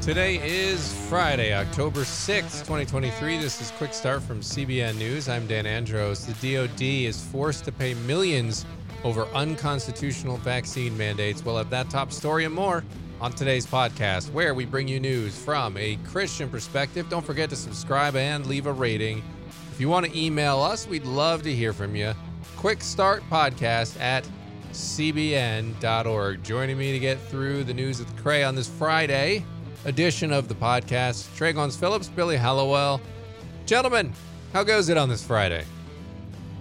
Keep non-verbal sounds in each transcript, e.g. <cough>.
Today is Friday, October 6th, 2023. This is Quick Start from CBN News. I'm Dan Andros. The DoD is forced to pay millions over unconstitutional vaccine mandates. We'll have that top story and more on today's podcast, where we bring you news from a Christian perspective. Don't forget to subscribe and leave a rating. If you want to email us, we'd love to hear from you. Quick Start Podcast at cbn.org. Joining me to get through the news with Cray on this Friday edition of the podcast. Tré Goins-Phillips, Billy Hallowell. Gentlemen, how goes it on this Friday?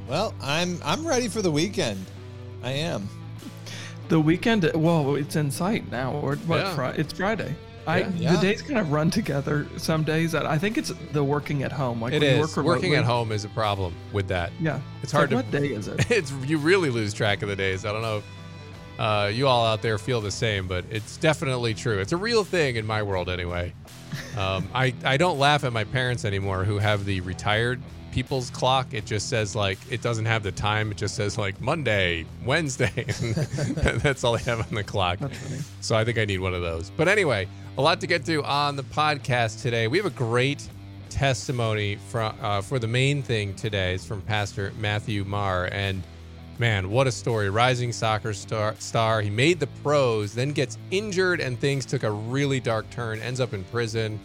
Well, I'm I'm ready for the weekend. I am. The weekend, well, it's in sight now. Or what? Yeah. Fri- it's Friday. I Yeah. Yeah. the days kind of run together. Some days, I think it's the working at home. Like It when you is. work Working at home is a problem with that. Yeah, It's hard like, to- What day is it? <laughs> It's you really lose track of the days. I don't know if uh, you all out there feel the same, but it's definitely true. It's a real thing in my world, anyway. Um, I I don't laugh at my parents anymore who have the retired people's clock. It just says like it doesn't have the time. It just says like Monday, Wednesday. <laughs> That's all they have on the clock. So I think I need one of those. But anyway, a lot to get to on the podcast today. We have a great testimony from uh, for the main thing today. It's from Pastor Matthew Marr, and man, what a story! Rising soccer star, star. He made the pros, then gets injured, and things took a really dark turn. Ends up in prison.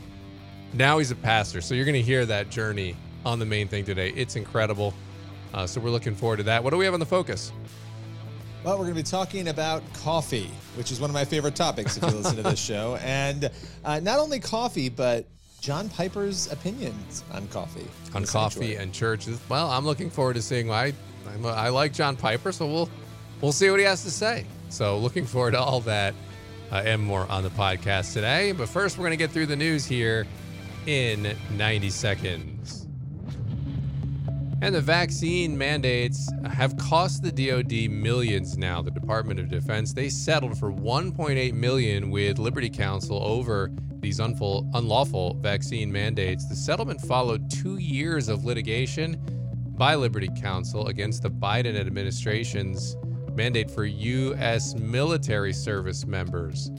Now he's a pastor. So you're going to hear that journey on the main thing today. It's incredible. Uh, so we're looking forward to that. What do we have on the focus? Well, we're going to be talking about coffee, which is one of my favorite topics if you listen to this show, <laughs> and uh, not only coffee, but John Piper's opinions on coffee. on coffee sanctuary. and churches. Well, I'm looking forward to seeing. I I'm a, I like John Piper, so we'll we'll see what he has to say. So looking forward to all that uh, and more on the podcast today. But first, we're going to get through the news here in 90 seconds. And the vaccine mandates have cost the DoD millions now. The Department of Defense they settled for 1.8 million with Liberty Counsel over these unful, unlawful vaccine mandates. The settlement followed two years of litigation by Liberty Counsel against the Biden administration's mandate for U.S. military service members.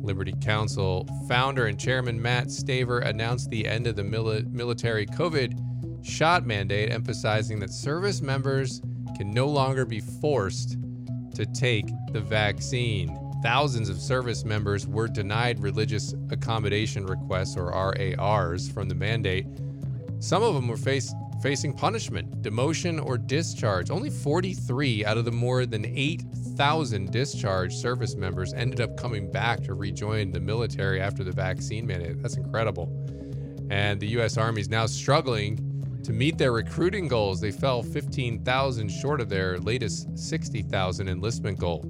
Liberty Counsel founder and chairman Matt Staver announced the end of the mili- military COVID shot mandate, emphasizing that service members can no longer be forced to take the vaccine. Thousands of service members were denied religious accommodation requests or RARs from the mandate. Some of them were face, facing punishment, demotion, or discharge. Only 43 out of the more than 8,000 discharged service members ended up coming back to rejoin the military after the vaccine mandate. That's incredible. And the U.S. Army is now struggling to meet their recruiting goals. They fell 15,000 short of their latest 60,000 enlistment goal.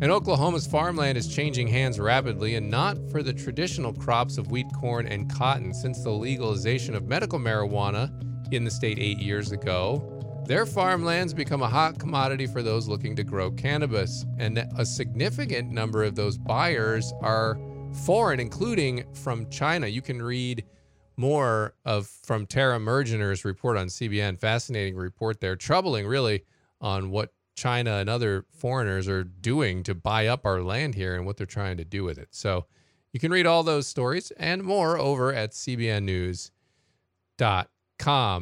And Oklahoma's farmland is changing hands rapidly, and not for the traditional crops of wheat, corn, and cotton since the legalization of medical marijuana in the state eight years ago. Their farmlands become a hot commodity for those looking to grow cannabis, and a significant number of those buyers are foreign, including from China. You can read more of from Tara Mergener's report on CBN. Fascinating report there, troubling really on what China and other foreigners are doing to buy up our land here and what they're trying to do with it. So you can read all those stories and more over at cbnnews.com.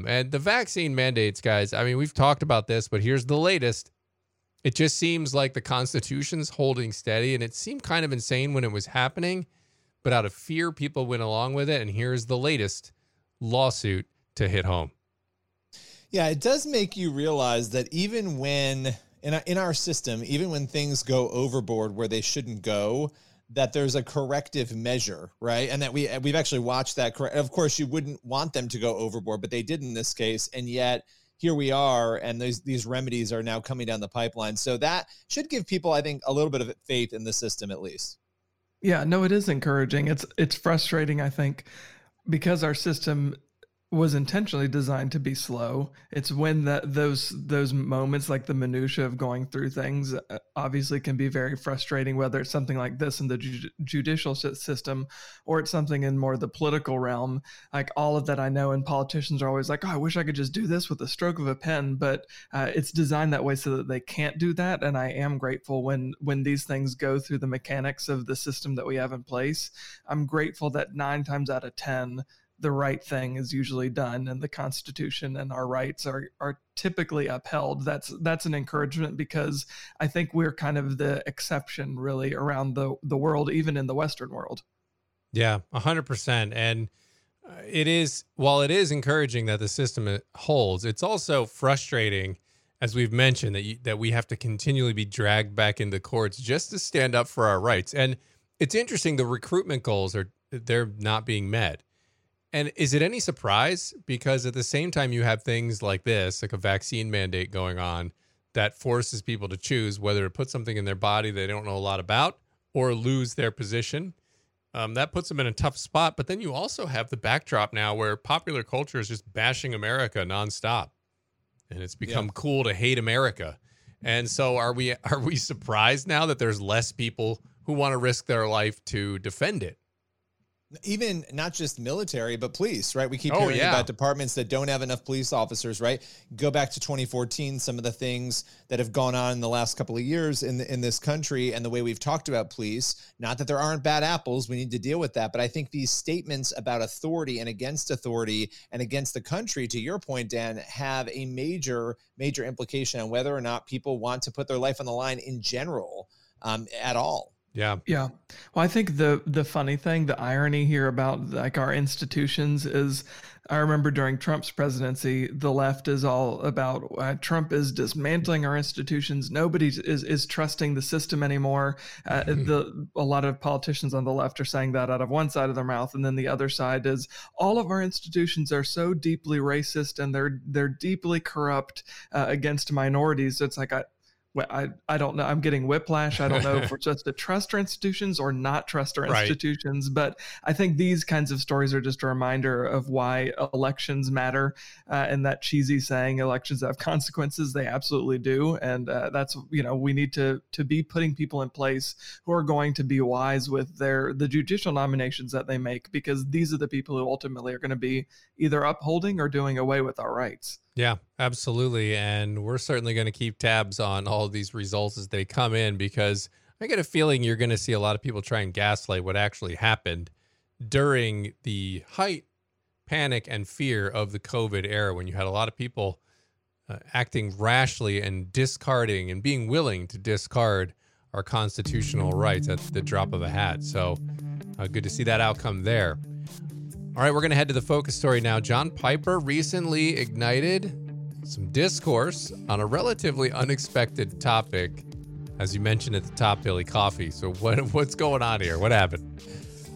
And the vaccine mandates, guys, I mean, we've talked about this, but here's the latest. It just seems like the Constitution's holding steady, and it seemed kind of insane when it was happening, but out of fear, people went along with it. And here's the latest lawsuit to hit home. Yeah, it does make you realize that even when in our, in our system, even when things go overboard where they shouldn't go, that there's a corrective measure, right? And that we we've actually watched that. Correct. Of course, you wouldn't want them to go overboard, but they did in this case, and yet here we are, and these these remedies are now coming down the pipeline. So that should give people, I think, a little bit of faith in the system at least. Yeah, no, it is encouraging. It's it's frustrating, I think, because our system was intentionally designed to be slow. It's when that those those moments like the minutia of going through things uh, obviously can be very frustrating whether it's something like this in the ju- judicial system or it's something in more the political realm. Like all of that I know and politicians are always like, "Oh, I wish I could just do this with a stroke of a pen," but uh, it's designed that way so that they can't do that and I am grateful when when these things go through the mechanics of the system that we have in place. I'm grateful that 9 times out of 10 the right thing is usually done and the constitution and our rights are are typically upheld. That's that's an encouragement because i think we're kind of the exception really around the the world even in the western world. Yeah 100% and uh, it is while it is encouraging that the system uh, holds it's also frustrating as we've mentioned that you, that we have to continually be dragged back into courts just to stand up for our rights. And it's interesting the recruitment goals are they're not being met and is it any surprise? Because at the same time, you have things like this, like a vaccine mandate going on, that forces people to choose whether to put something in their body they don't know a lot about or lose their position. Um, that puts them in a tough spot. But then you also have the backdrop now where popular culture is just bashing America nonstop, and it's become yeah. cool to hate America. And so, are we <laughs> are we surprised now that there's less people who want to risk their life to defend it? Even not just military but police right? We keep oh, hearing yeah. about departments that don't have enough police officers right? Go back to 2014 some of the things that have gone on in the last couple of years in the, in this country and the way we've talked about police. Not that there aren't bad apples we need to deal with that. But i think these statements about authority and against authority and against the country to your point dan have a major major implication on whether or not people want to put their life on the line in general um, at all yeah. Yeah. Well, I think the the funny thing, the irony here about like our institutions is I remember during Trump's presidency, the left is all about uh, Trump is dismantling our institutions. Nobody is is trusting the system anymore. Uh, mm-hmm. the a lot of politicians on the left are saying that out of one side of their mouth, and then the other side is all of our institutions are so deeply racist and they're they're deeply corrupt uh, against minorities. So it's like I, I, I don't know. I'm getting whiplash. I don't know if we're <laughs> supposed to trust our institutions or not trust our right. institutions. But I think these kinds of stories are just a reminder of why elections matter. Uh, and that cheesy saying, elections have consequences, they absolutely do. And uh, that's, you know, we need to to be putting people in place who are going to be wise with their the judicial nominations that they make, because these are the people who ultimately are going to be either upholding or doing away with our rights. Yeah, absolutely. And we're certainly going to keep tabs on all these results as they come in because I get a feeling you're going to see a lot of people try and gaslight what actually happened during the height, panic, and fear of the COVID era when you had a lot of people uh, acting rashly and discarding and being willing to discard our constitutional rights at the drop of a hat. So uh, good to see that outcome there. All right, we're going to head to the focus story now. John Piper recently ignited some discourse on a relatively unexpected topic, as you mentioned at the top, Daily Coffee. So, what what's going on here? What happened?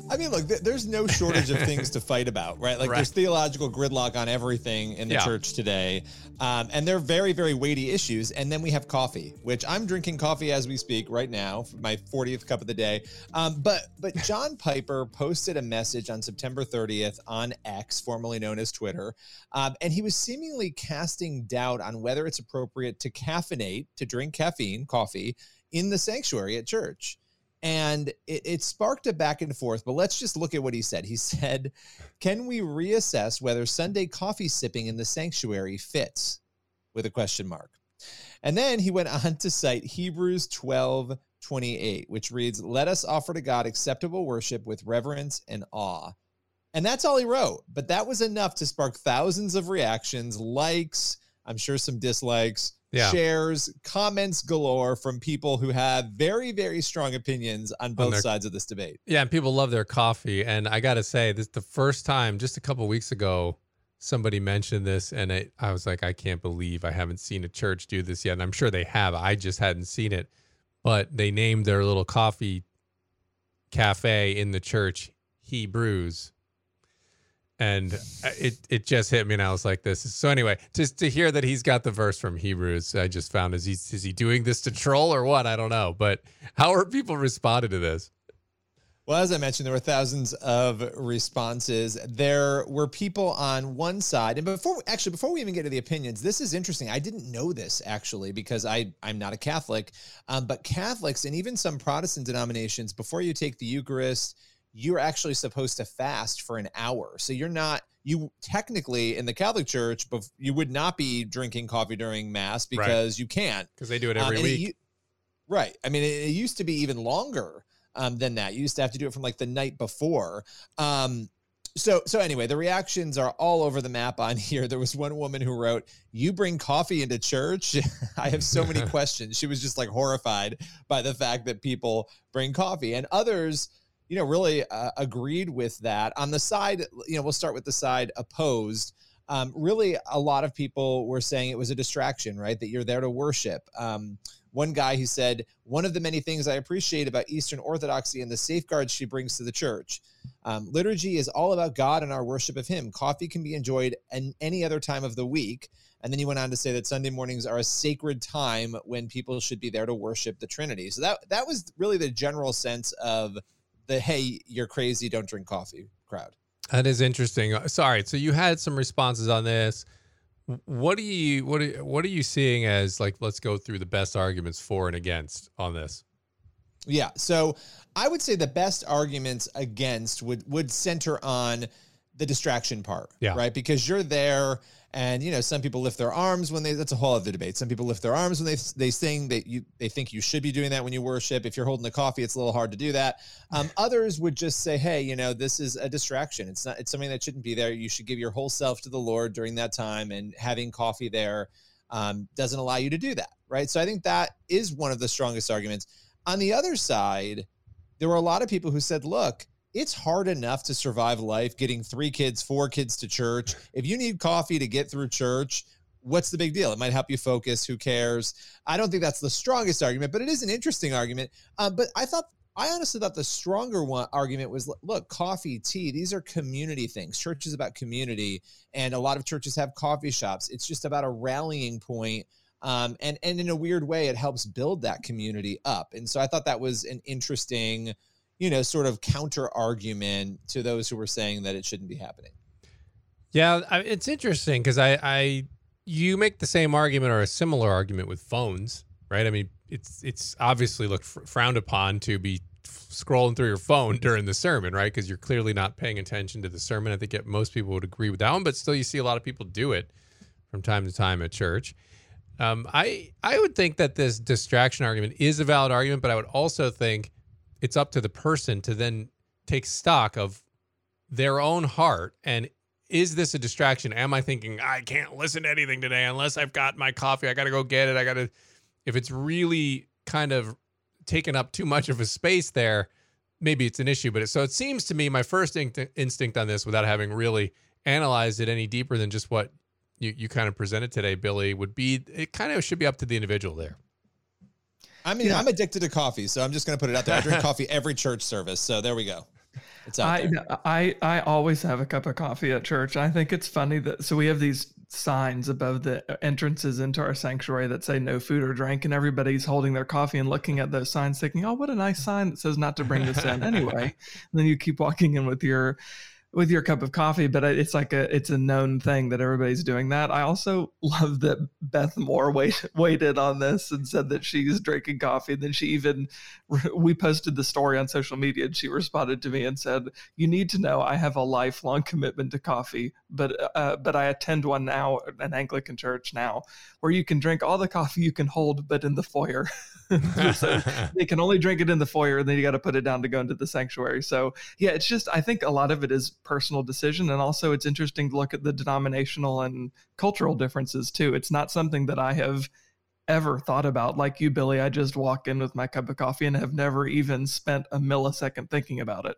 I mean, look, th- there's no shortage of things to fight about, right? Like, right. there's theological gridlock on everything in the yeah. church today. Um, and they're very, very weighty issues. And then we have coffee, which I'm drinking coffee as we speak right now, for my 40th cup of the day. Um, but, but <laughs> John Piper posted a message on September 30th on X, formerly known as Twitter. Um, and he was seemingly casting doubt on whether it's appropriate to caffeinate, to drink caffeine, coffee, in the sanctuary at church. And it, it, sparked a back and forth, but let's just look at what he said. He said, Can we reassess whether Sunday coffee sipping in the sanctuary fits? With a question mark. And then he went on to cite Hebrews 12 28, which reads, Let us offer to God acceptable worship with reverence and awe. And that's all he wrote. But that was enough to spark thousands of reactions, likes, I'm sure some dislikes, yeah. shares, comments galore from people who have very, very strong opinions on both on their, sides of this debate. Yeah, and people love their coffee. And I got to say, this the first time, just a couple weeks ago, somebody mentioned this, and it, I was like, I can't believe I haven't seen a church do this yet. And I'm sure they have. I just hadn't seen it. But they named their little coffee cafe in the church Hebrews and uh, it it just hit me and I was like this so anyway just to hear that he's got the verse from Hebrews I just found is he is he doing this to troll or what I don't know but how are people responding to this Well, as I mentioned, there were thousands of responses. There were people on one side, and before actually before we even get to the opinions, this is interesting. I didn't know this actually because I I'm not a Catholic, um, but Catholics and even some Protestant denominations, before you take the Eucharist, you're actually supposed to fast for an hour. So you're not you technically in the Catholic Church, but you would not be drinking coffee during Mass because right. you can't because they do it every um, week. It, right. I mean, it, it used to be even longer um, than that. You used to have to do it from like the night before. Um, so so anyway, the reactions are all over the map on <laughs> here. There was one woman who wrote, "You bring coffee into church?" <laughs> I have so many <laughs> questions. She was just like horrified by the fact that people bring coffee, and others, you know, really uh, agreed with that. On the side, you know, we'll start with the side opposed. Um, really, a lot of people were saying it was a distraction, right? That you're there to worship. Um, one guy who said, One of the many things I appreciate about Eastern Orthodoxy and the safeguards she brings to the church. Um, liturgy is all about God and our worship of Him. Coffee can be enjoyed in any other time of the week. And then he went on to say that Sunday mornings are a sacred time when people should be there to worship the Trinity. So that that was really the general sense of the hey, you're crazy, don't drink coffee crowd. That is interesting. Uh, sorry. So you had some responses on this what do you what are, what are you seeing as like let's go through the best arguments for and against on this yeah so i would say the best arguments against would would center on the distraction part yeah. right because you're there and you know, some people lift their arms when they. That's a whole other debate. Some people lift their arms when they they sing. That you they think you should be doing that when you worship. If you're holding a coffee, it's a little hard to do that. Um, <laughs> others would just say, hey, you know, this is a distraction. It's not. It's something that shouldn't be there. You should give your whole self to the Lord during that time, and having coffee there um, doesn't allow you to do that, right? So I think that is one of the strongest arguments. On the other side, there were a lot of people who said, look it's hard enough to survive life getting three kids, four kids to church. If you need coffee to get through church, what's the big deal? It might help you focus. Who cares? I don't think that's the strongest argument, but it is an interesting argument. Um, but I thought, I honestly thought the stronger one argument was look, coffee, tea, these are community things. Church is about community, and a lot of churches have coffee shops. It's just about a rallying point. Um, and and in a weird way, it helps build that community up. And so I thought that was an interesting you know, sort of counter argument to those who were saying that it shouldn't be happening. Yeah, it's interesting because I, I, you make the same argument or a similar argument with phones, right? I mean, it's it's obviously looked frowned upon to be scrolling through your phone <laughs> during the sermon, right? Because you're clearly not paying attention to the sermon. I think most people would agree with that one, but still, you see a lot of people do it from time to time at church. Um, I I would think that this distraction argument is a valid argument, but I would also think it's up to the person to then take stock of their own heart and is this a distraction? Am I thinking I can't listen to anything today unless I've got my coffee? I got to go get it. I got to if it's really kind of taken up too much of a space there, maybe it's an issue. But it, so it seems to me my first instinct on this, without having really analyzed it any deeper than just what you, you kind of presented today, Billy, would be it kind of should be up to the individual there. I mean, yeah. I'm addicted to coffee, so I'm just going to put it out there. I drink <laughs> coffee every church service, so there we go. It's out I, there. I I always have a cup of coffee at church. I think it's funny that so we have these signs above the entrances into our sanctuary that say no food or drink, and everybody's holding their coffee and looking at those signs, thinking, "Oh, what a nice sign that says not to bring this in." <laughs> anyway, and then you keep walking in with your with your cup of coffee, but it's like a it's a known thing that everybody's doing that. I also <laughs> love that Beth Moore wait, waited on this and said that she's drinking coffee. And then she even we posted the story on social media and she responded to me and said, "You need to know I have a lifelong commitment to coffee, but uh, but I attend one now, an Anglican church now, where you can drink all the coffee you can hold, but in the foyer." <laughs> so they can only drink it in the foyer and then you got to put it down to go into the sanctuary so yeah it's just i think a lot of it is personal decision and also it's interesting to look at the denominational and cultural differences too it's not something that i have ever thought about like you billy i just walk in with my cup of coffee and have never even spent a millisecond thinking about it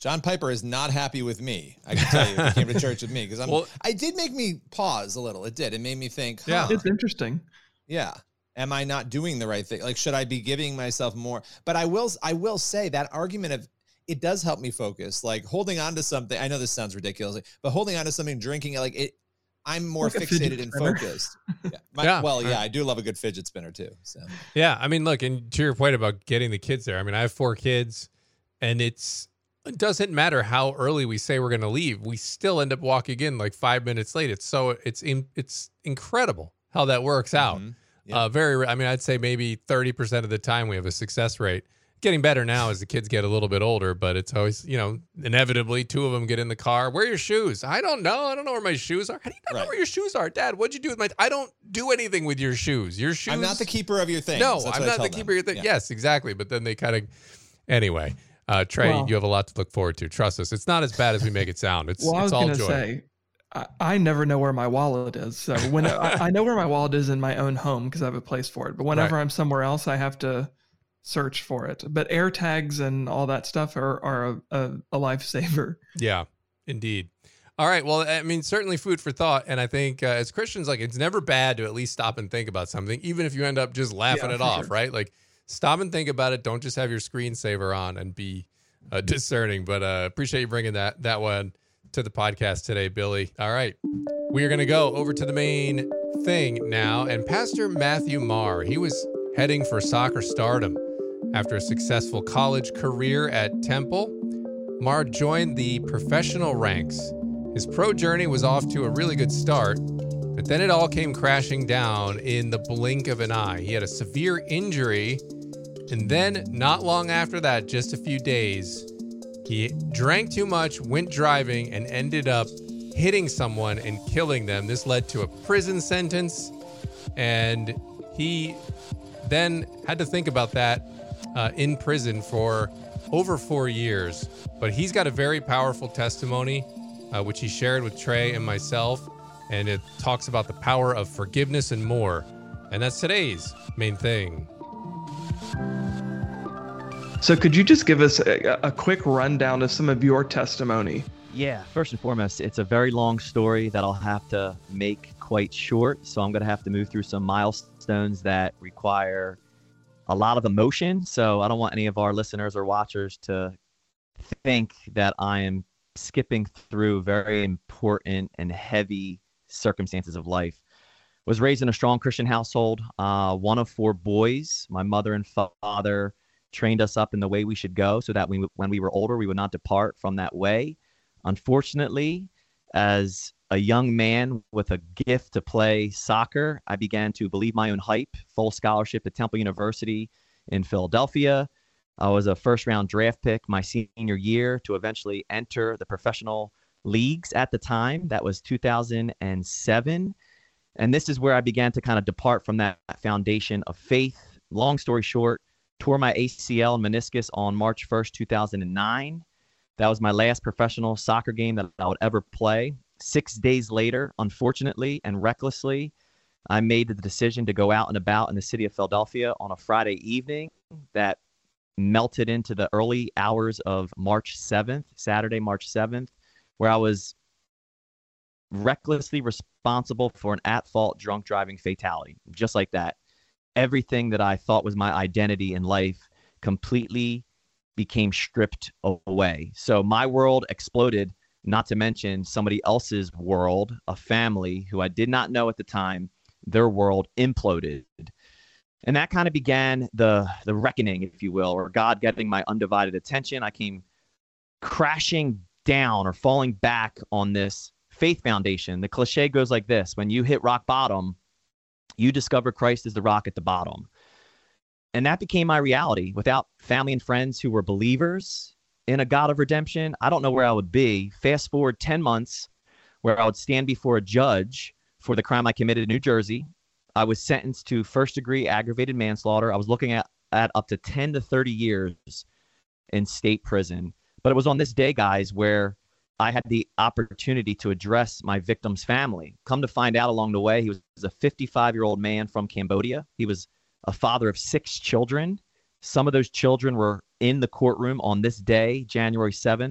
John Piper is not happy with me. I can tell you, if he came to church with me because I'm. Well, I did make me pause a little. It did. It made me think. Huh. Yeah, it's interesting. Yeah, am i not doing the right thing like should i be giving myself more but i will i will say that argument of it does help me focus like holding on to something i know this sounds ridiculous but holding on to something drinking like it i'm more like fixated and focused <laughs> yeah. My, yeah. well yeah i do love a good fidget spinner too so yeah i mean look and to your point about getting the kids there i mean i have four kids and it's it doesn't matter how early we say we're going to leave. We still end up walking in like five minutes late. It's so it's in, it's incredible how that works out. Mhm. Uh, very. I mean, I'd say maybe thirty percent of the time we have a success rate. Getting better now as the kids get a little bit older, but it's always you know inevitably two of them get in the car. Where are your shoes? I don't know. I don't know where my shoes are. How do you not know where your shoes are, Dad? What'd you do with my? I don't do anything with your shoes. Your shoes. I'm not the keeper of your things. No, That's I'm not tell the them. keeper of your thing. Yeah. Yes, exactly. But then they kind of. Anyway, uh, Trey, Well- you have a lot to look forward to. Trust us. It's not as bad as we make it sound. It's Well, I it's was all gonna joy. say, I, I never know where my wallet is. So when I, I know where my wallet is in my own home because I have a place for it, but whenever I'm somewhere else, I have to search for it. But air tags and all that stuff are are a, a, a lifesaver. Yeah, indeed. All right. Well, I mean, certainly food for thought. And I think uh, as Christians, like, it's never bad to at least stop and think about something, even if you end up just laughing Yeah, it off, sure. right? Like, stop and think about it. Don't just have your screensaver on and be uh, <laughs> discerning. But uh, appreciate you bringing that that one to the podcast today, Billy. All right. We are going to go over to the main thing now. And Pastor Matthew Marr, he was heading for soccer stardom after a successful college career at Temple. Marr joined the professional ranks. His pro journey was off to a really good start, but then it all came crashing down in the blink of an eye. He had a severe injury, and then, not long after that, just a few days, he drank too much, went driving, and ended up hitting someone and killing them. This led to a prison sentence, and he then had to think about that uh, in prison for over four years. But he's got a very powerful testimony, uh, which he shared with Trey and myself, and it talks about the power of forgiveness and more. And that's today's main thing. So could you just give us a, a quick rundown of some of your testimony? Yeah, first and foremost, it's a very long story that I'll have to make quite short. So I'm going to have to move through some milestones that require a lot of emotion. So I don't want any of our listeners or watchers to think that I am skipping through very important and heavy circumstances of life. Was raised in a strong Christian household, uh, one of four boys. My mother and father trained us up in the way we should go so that we, when we were older, we would not depart from that way. Unfortunately, as a young man with a gift to play soccer, I began to believe my own hype. Full scholarship at Temple University in Philadelphia. I was a first round draft pick my senior year to eventually enter the professional leagues at the time. That was 2007. And this is where I began to kind of depart from that foundation of faith. Long story short, tore my ACL and meniscus on March 1st, 2009. That was my last professional soccer game that I would ever play. Six days later, unfortunately and recklessly, I made the decision to go out and about in the city of Philadelphia on a Friday evening that melted into the early hours of March 7th, Saturday, March 7th, where I was recklessly responsible for an at fault drunk driving fatality. Just like that. Everything that I thought was my identity in life completely became stripped away. So my world exploded, not to mention somebody else's world, a family who I did not know at the time, their world imploded. And that kind of began the the reckoning, if you will, or God getting my undivided attention. I came crashing down or falling back on this faith foundation. The cliche goes like this when you hit rock bottom, you discover Christ is the rock at the bottom. And that became my reality. Without family and friends who were believers in a God of redemption, I don't know where I would be. Fast forward 10 months, where I would stand before a judge for the crime I committed in New Jersey. I was sentenced to first degree aggravated manslaughter. I was looking at, at up to 10 to 30 years in state prison. But it was on this day, guys, where I had the opportunity to address my victim's family. Come to find out along the way, he was a 55 year old man from Cambodia. He was a father of six children. Some of those children were in the courtroom on this day, January 7th.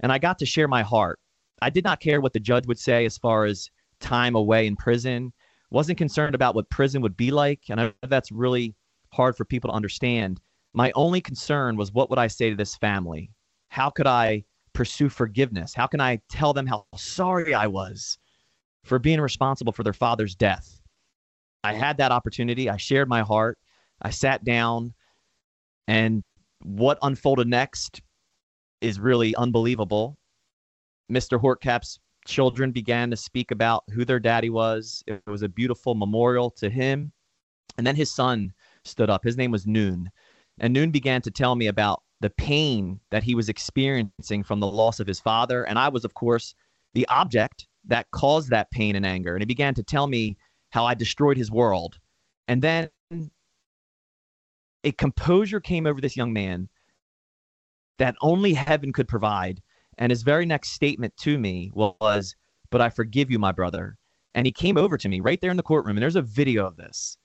And I got to share my heart. I did not care what the judge would say as far as time away in prison. Wasn't concerned about what prison would be like. And I know that's really hard for people to understand. My only concern was what would I say to this family? How could I pursue forgiveness? How can I tell them how sorry I was for being responsible for their father's death? I had that opportunity. I shared my heart. I sat down and what unfolded next is really unbelievable. Mr. Hortcap's children began to speak about who their daddy was. It was a beautiful memorial to him. And then his son stood up. His name was Noon. And Noon began to tell me about the pain that he was experiencing from the loss of his father. And I was, of course, the object that caused that pain and anger. And he began to tell me how I destroyed his world. And then a composure came over this young man that only heaven could provide. And his very next statement to me was, But I forgive you, my brother. And he came over to me right there in the courtroom. And there's a video of this.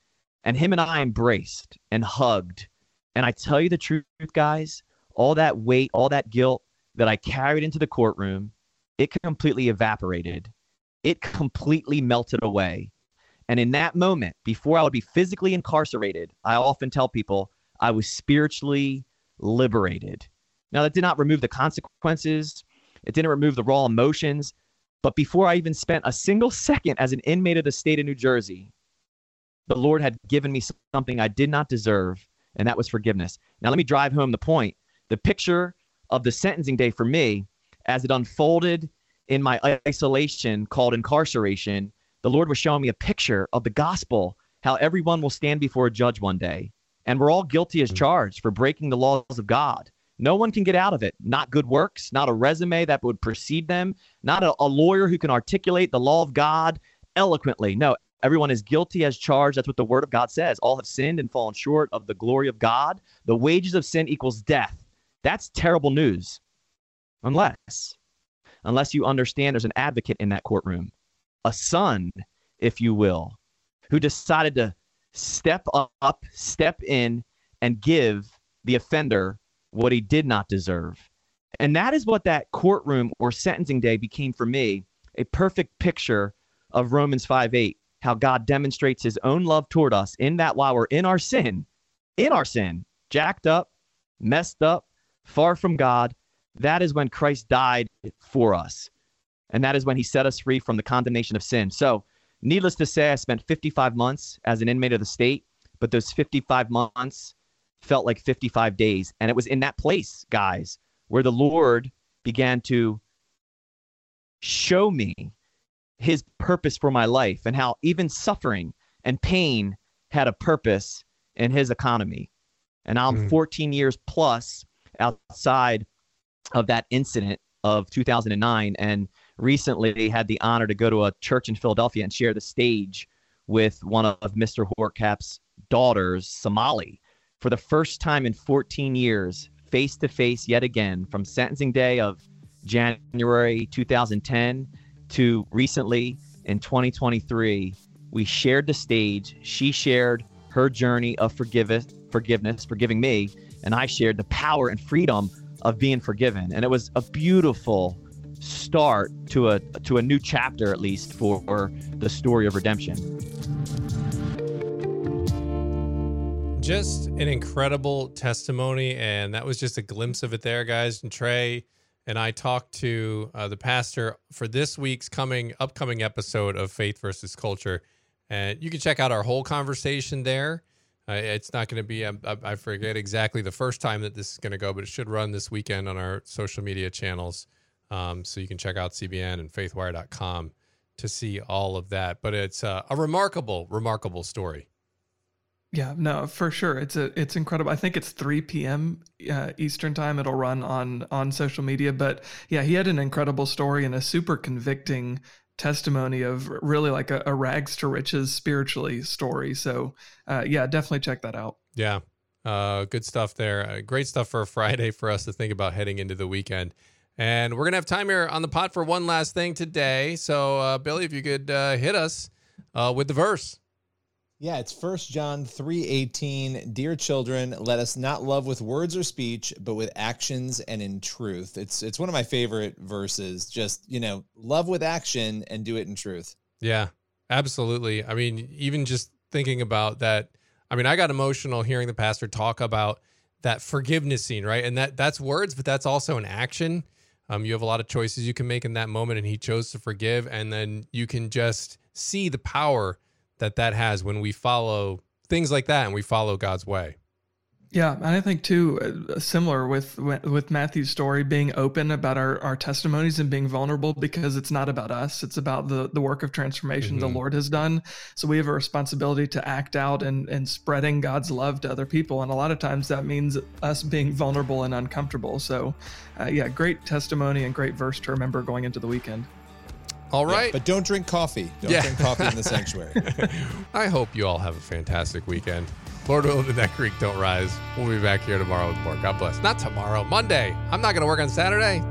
And him and I embraced and hugged. And I tell you the truth, guys, all that weight, all that guilt that I carried into the courtroom, it completely evaporated. It completely melted away. And in that moment, before I would be physically incarcerated, I often tell people I was spiritually liberated. Now, that did not remove the consequences, it didn't remove the raw emotions. But before I even spent a single <laughs> second as an inmate of the state of New Jersey, the Lord had given me something I did not deserve, and that was forgiveness. Now, let me drive home the point. The picture of the sentencing day for me, as it unfolded in my isolation called incarceration, the Lord was showing me a picture of the gospel, how everyone will stand before a judge one day. And we're all guilty as mm. charged for breaking the laws of God. No one can get out of it. Not good works, not a resume that would precede them, not a, a lawyer who can articulate the law of God eloquently. No, Everyone is guilty as charged. That's what the word of God says. All have sinned and fallen short of the glory of God. The wages of sin equals death. That's terrible news. Unless, unless you understand there's an advocate in that courtroom, a son, if you will, who decided to step up, step in, and give the offender what he did not deserve. And that is what that courtroom or sentencing day became for me a perfect picture of Romans 5 8 how God demonstrates his own love toward us in that while we're in our sin, in our sin, jacked up, messed up, far from God, that is when Christ died for us. And that is when he set us free from the condemnation of sin. So, needless to say, I spent 55 months as an inmate of the state, but those 55 months felt like 55 days. And it was in that place, guys, where the Lord began to show me his purpose for my life and how even suffering and pain had a purpose in his economy. And I'm mm. 14 years plus outside of that incident of 2009 and recently had the honor to go to a church in Philadelphia and share the stage with one of Mr. Hortcap's daughters, Somali, for the first time in 14 years, face to face yet again from sentencing day of January 2010 to recently in 2023, we shared the stage. She shared her journey of forgiveness, forgiveness, forgiving me, and I shared the power and freedom of being forgiven. And it was a beautiful start to a to a new chapter, at least for the story of redemption. Just an incredible testimony, and that was just a glimpse of it there, guys. And Trey, and I talked to uh, the pastor for this week's coming upcoming episode of Faith versus Culture, and you can check out our whole conversation there. Uh, it's not going to be um, I forget exactly the first time that this is going to go, but it should run this weekend on our social media channels. Um, so you can check out CBN and faithwire.com to see all of that. But it's uh, a remarkable, remarkable story. Yeah, no, for sure. It's a it's incredible. I think it's 3 p.m. Uh, Eastern time. It'll run on on social media. But yeah, he had an incredible story and a super convicting testimony of really like a, a rags to riches spiritually story. So uh, yeah, definitely check that out. Yeah, uh, good stuff there. Uh, great stuff for a Friday for us to think about heading into the weekend. And we're gonna have time here on the pot for one last thing today. So uh, Billy, if you could uh, hit us with the verse. Yeah, it's First John 3:18. Dear children, let us not love with words or speech, but with actions and in truth. It's it's one of my favorite verses. Just, you know, love with action and do it in truth. Yeah. Absolutely. I mean, even just thinking about that, I mean, I got emotional hearing the pastor talk about that forgiveness scene, right? And that that's words, but that's also an action. Um, you have a lot of choices you can make in that moment, and he chose to forgive, and then you can just see the power that that has when we follow things like that and we follow God's way. Yeah, and I think too, uh, similar with with Matthew's story, being open about our, our testimonies and being vulnerable because it's not about us; it's about the the work of transformation mm-hmm. the Lord has done. So we have a responsibility to act out and and spreading God's love to other people, and a lot of times that means us being vulnerable and uncomfortable. So, uh, yeah, great testimony and great verse to remember going into the weekend. All right. Yeah, but don't drink coffee. Don't yeah. drink coffee in the <laughs> sanctuary. I hope you all have a fantastic weekend. Lord willing, the that creek don't rise. We'll be back here tomorrow with more. God bless. Not tomorrow, Monday. I'm not going to work on Saturday.